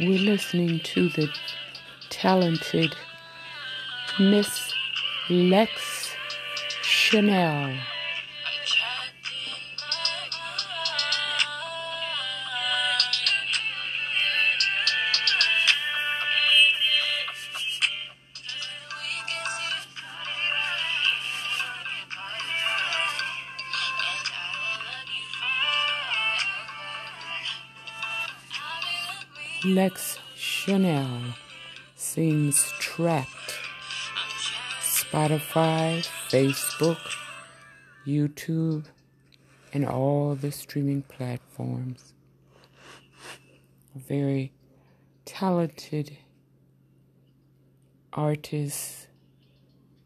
We're listening to the talented Miss Lex Chanel. Lex Chanel sings Trapped. Spotify, Facebook, YouTube, and all the streaming platforms. A very talented artist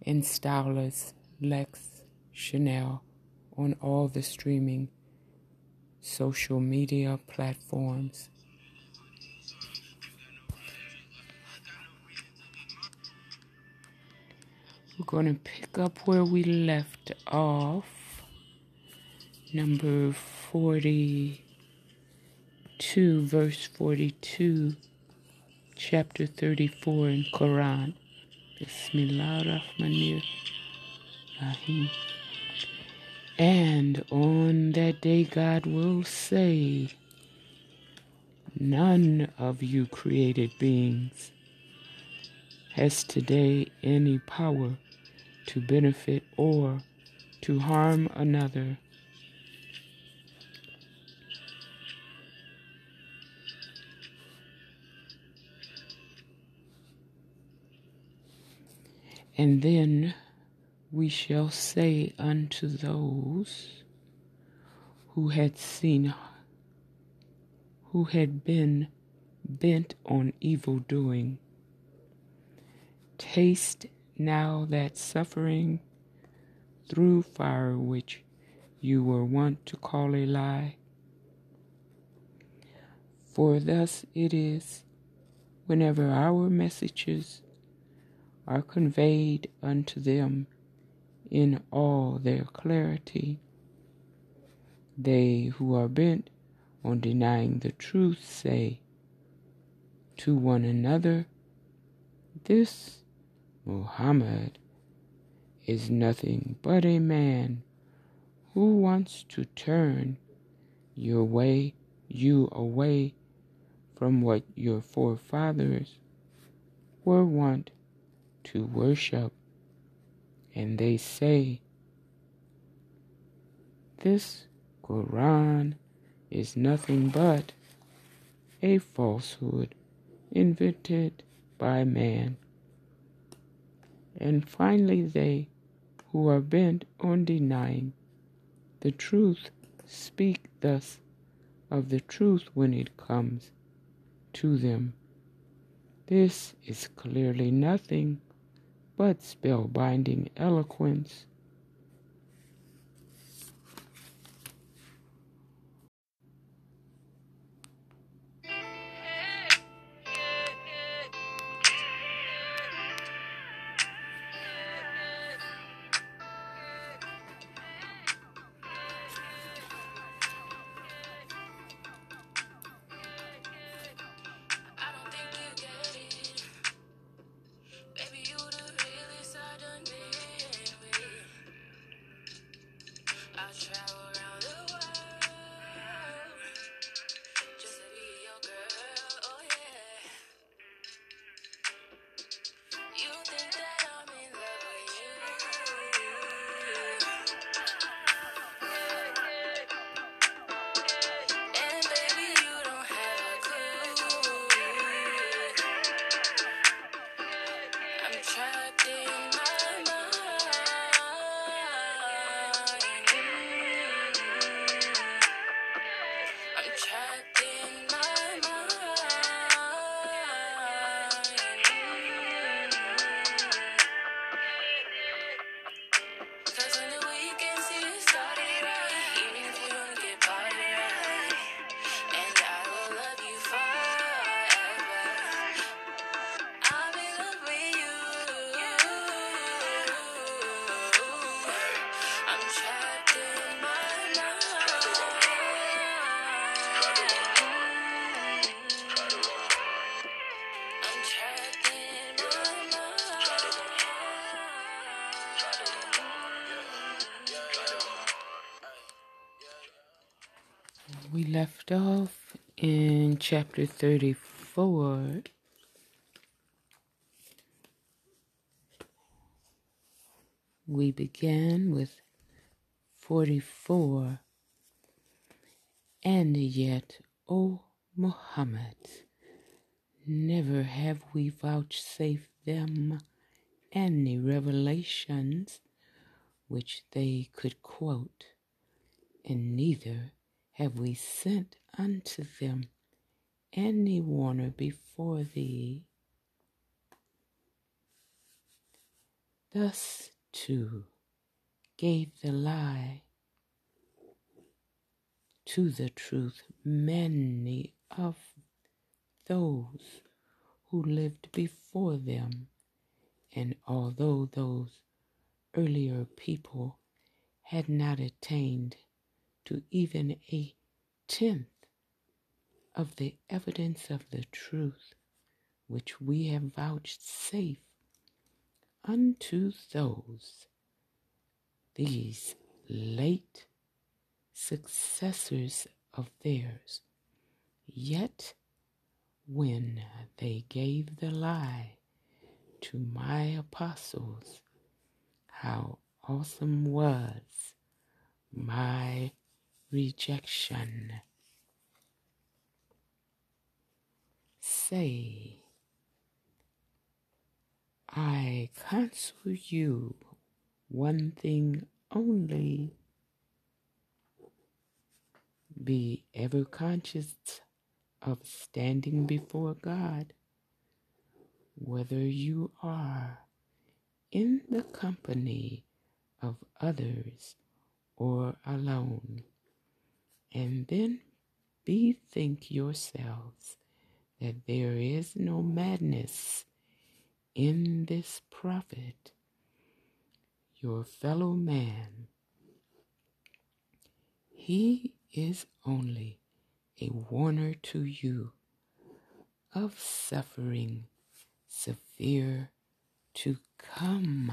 and stylist, Lex Chanel, on all the streaming social media platforms. We're going to pick up where we left off. Number 42, verse 42, chapter 34 in Quran. Bismillah rahmanir rahim. And on that day, God will say, None of you created beings has today any power to benefit or to harm another. And then we shall say unto those who had seen, who had been bent on evil doing, Taste now that suffering through fire which you were wont to call a lie. For thus it is whenever our messages are conveyed unto them in all their clarity. They who are bent on denying the truth say to one another, This Muhammad is nothing but a man who wants to turn your way you away from what your forefathers were wont to worship. And they say, This Quran is nothing but a falsehood invented by man. And finally, they who are bent on denying the truth speak thus of the truth when it comes to them. This is clearly nothing but spellbinding eloquence left off in chapter 34. We began with 44. And yet, O Muhammad, never have we vouchsafed them any revelations which they could quote, and neither have we sent unto them any warner before thee. Thus, too, gave the lie to the truth many of those who lived before them. And although those earlier people had not attained to even a tenth of the evidence of the truth which we have vouchsafed unto those these late successors of theirs. Yet, when they gave the lie to my apostles, how awesome was my rejection. Say, I counsel you one thing only. Be ever conscious of standing before God, whether you are in the company of others or alone. And then bethink yourselves that there is no madness in this prophet, your fellow man. He is only a warner to you of suffering severe to come.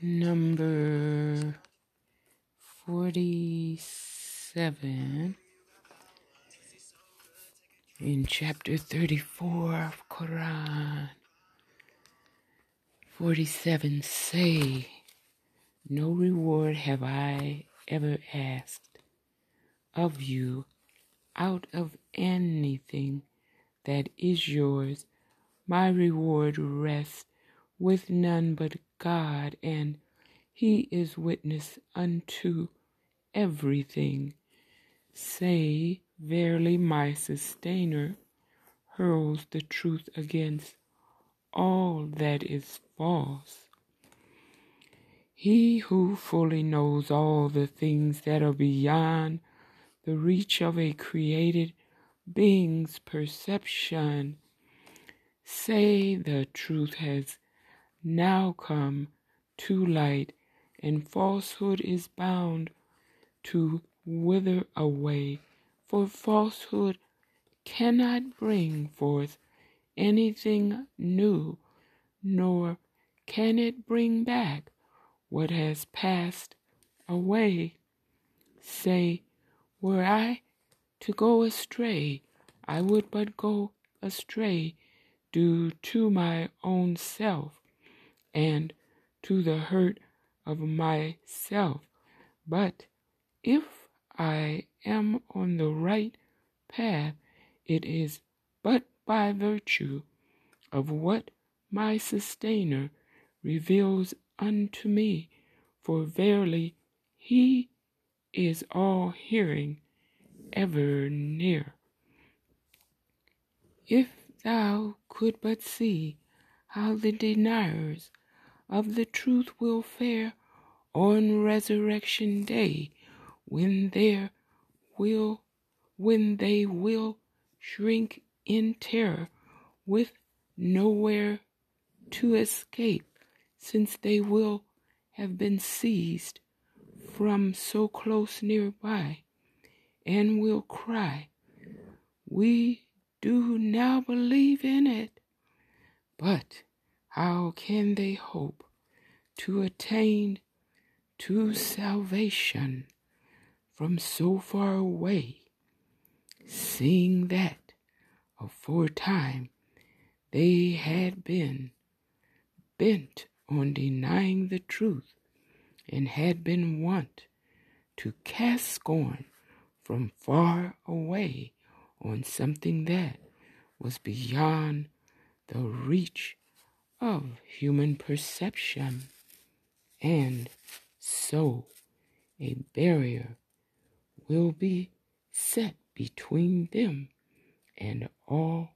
Number 47 in chapter 34 of Quran. 47 say, No reward have I ever asked of you out of anything that is yours. My reward rests with none but God, and He is witness unto everything. Say, Verily, my sustainer hurls the truth against all that is false. He who fully knows all the things that are beyond the reach of a created being's perception. Say the truth has now come to light, and falsehood is bound to wither away, for falsehood cannot bring forth anything new, nor can it bring back what has passed away. Say, Were I to go astray, I would but go astray due to my own self and to the hurt of myself. But if I am on the right path, it is but by virtue of what my sustainer reveals unto me. For verily he is all hearing, ever near. If thou could but see how the deniers of the truth will fare on resurrection day when there will when they will shrink in terror with nowhere to escape since they will have been seized from so close nearby and will cry, We do now believe in it. But how can they hope to attain to salvation from so far away, seeing that aforetime they had been bent on denying the truth and had been wont to cast scorn from far away on something that was beyond the reach of human perception. And so a barrier will be set between them and all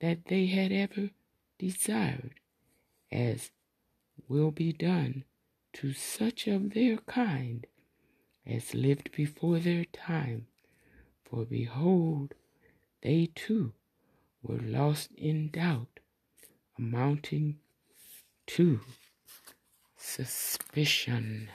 that they had ever desired, as will be done to such of their kind as lived before their time. For behold, they too were lost in doubt, amounting to suspicion.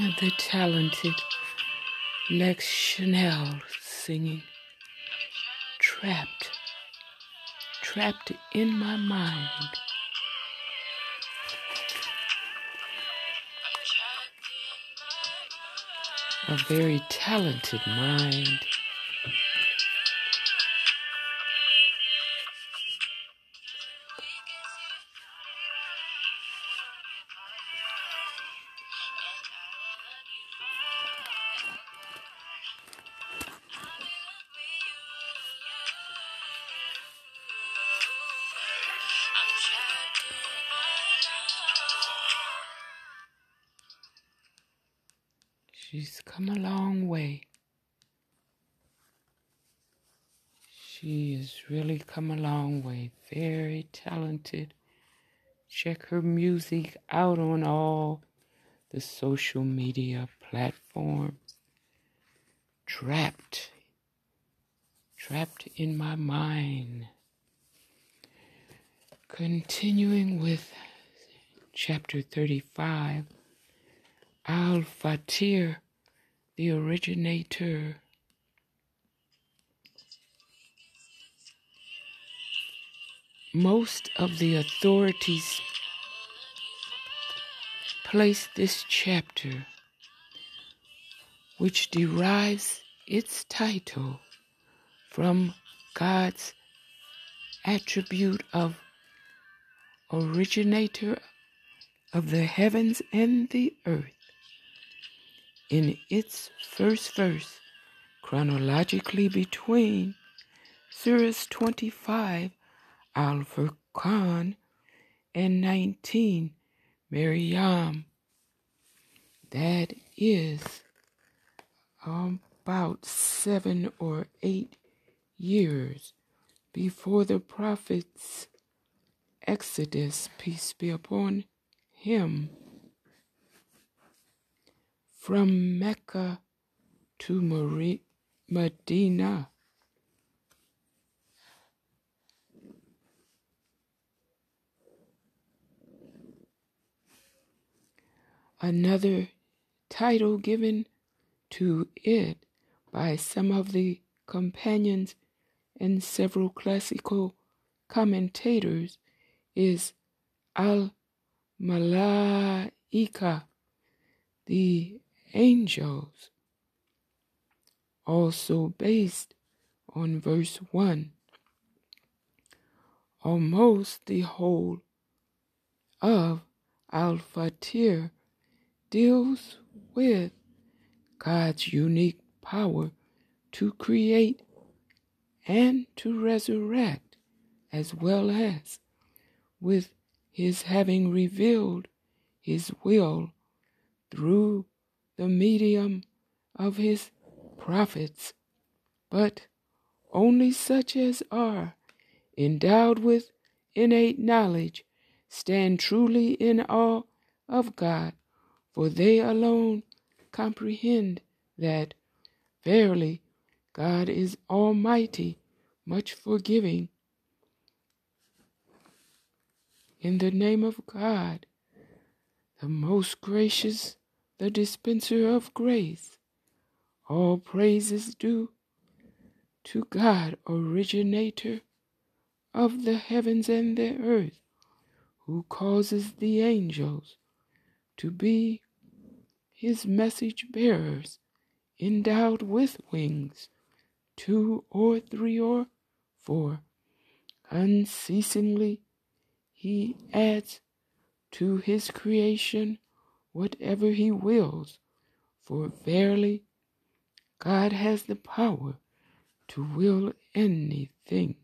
The talented Lex Chanel singing Trapped, Trapped in My Mind. A very talented mind. She's come a long way. She has really come a long way. Very talented. Check her music out on all the social media platforms. Trapped. Trapped in my mind. Continuing with chapter 35 Al Fatir, the originator. Most of the authorities place this chapter, which derives its title from God's attribute of originator of the heavens and the earth in its first verse, chronologically between Surah 25, Al Furqan, and 19, Miriam. That is about seven or eight years before the prophet's exodus, peace be upon him, from Mecca to Marie, Medina. Another title given to it by some of the companions and several classical commentators is Al Malaika, the angels, also based on verse 1. Almost the whole of Al Fatir deals with God's unique power to create and to resurrect, as well as with his having revealed his will through the medium of his prophets, but only such as are endowed with innate knowledge stand truly in awe of God, for they alone comprehend that verily God is almighty, much forgiving. In the name of God, the most gracious, the dispenser of grace, all praise is due to God, originator of the heavens and the earth, who causes the angels to be his message bearers, endowed with wings, two or three or four. Unceasingly he adds to his creation whatever he wills, for verily God has the power to will anything.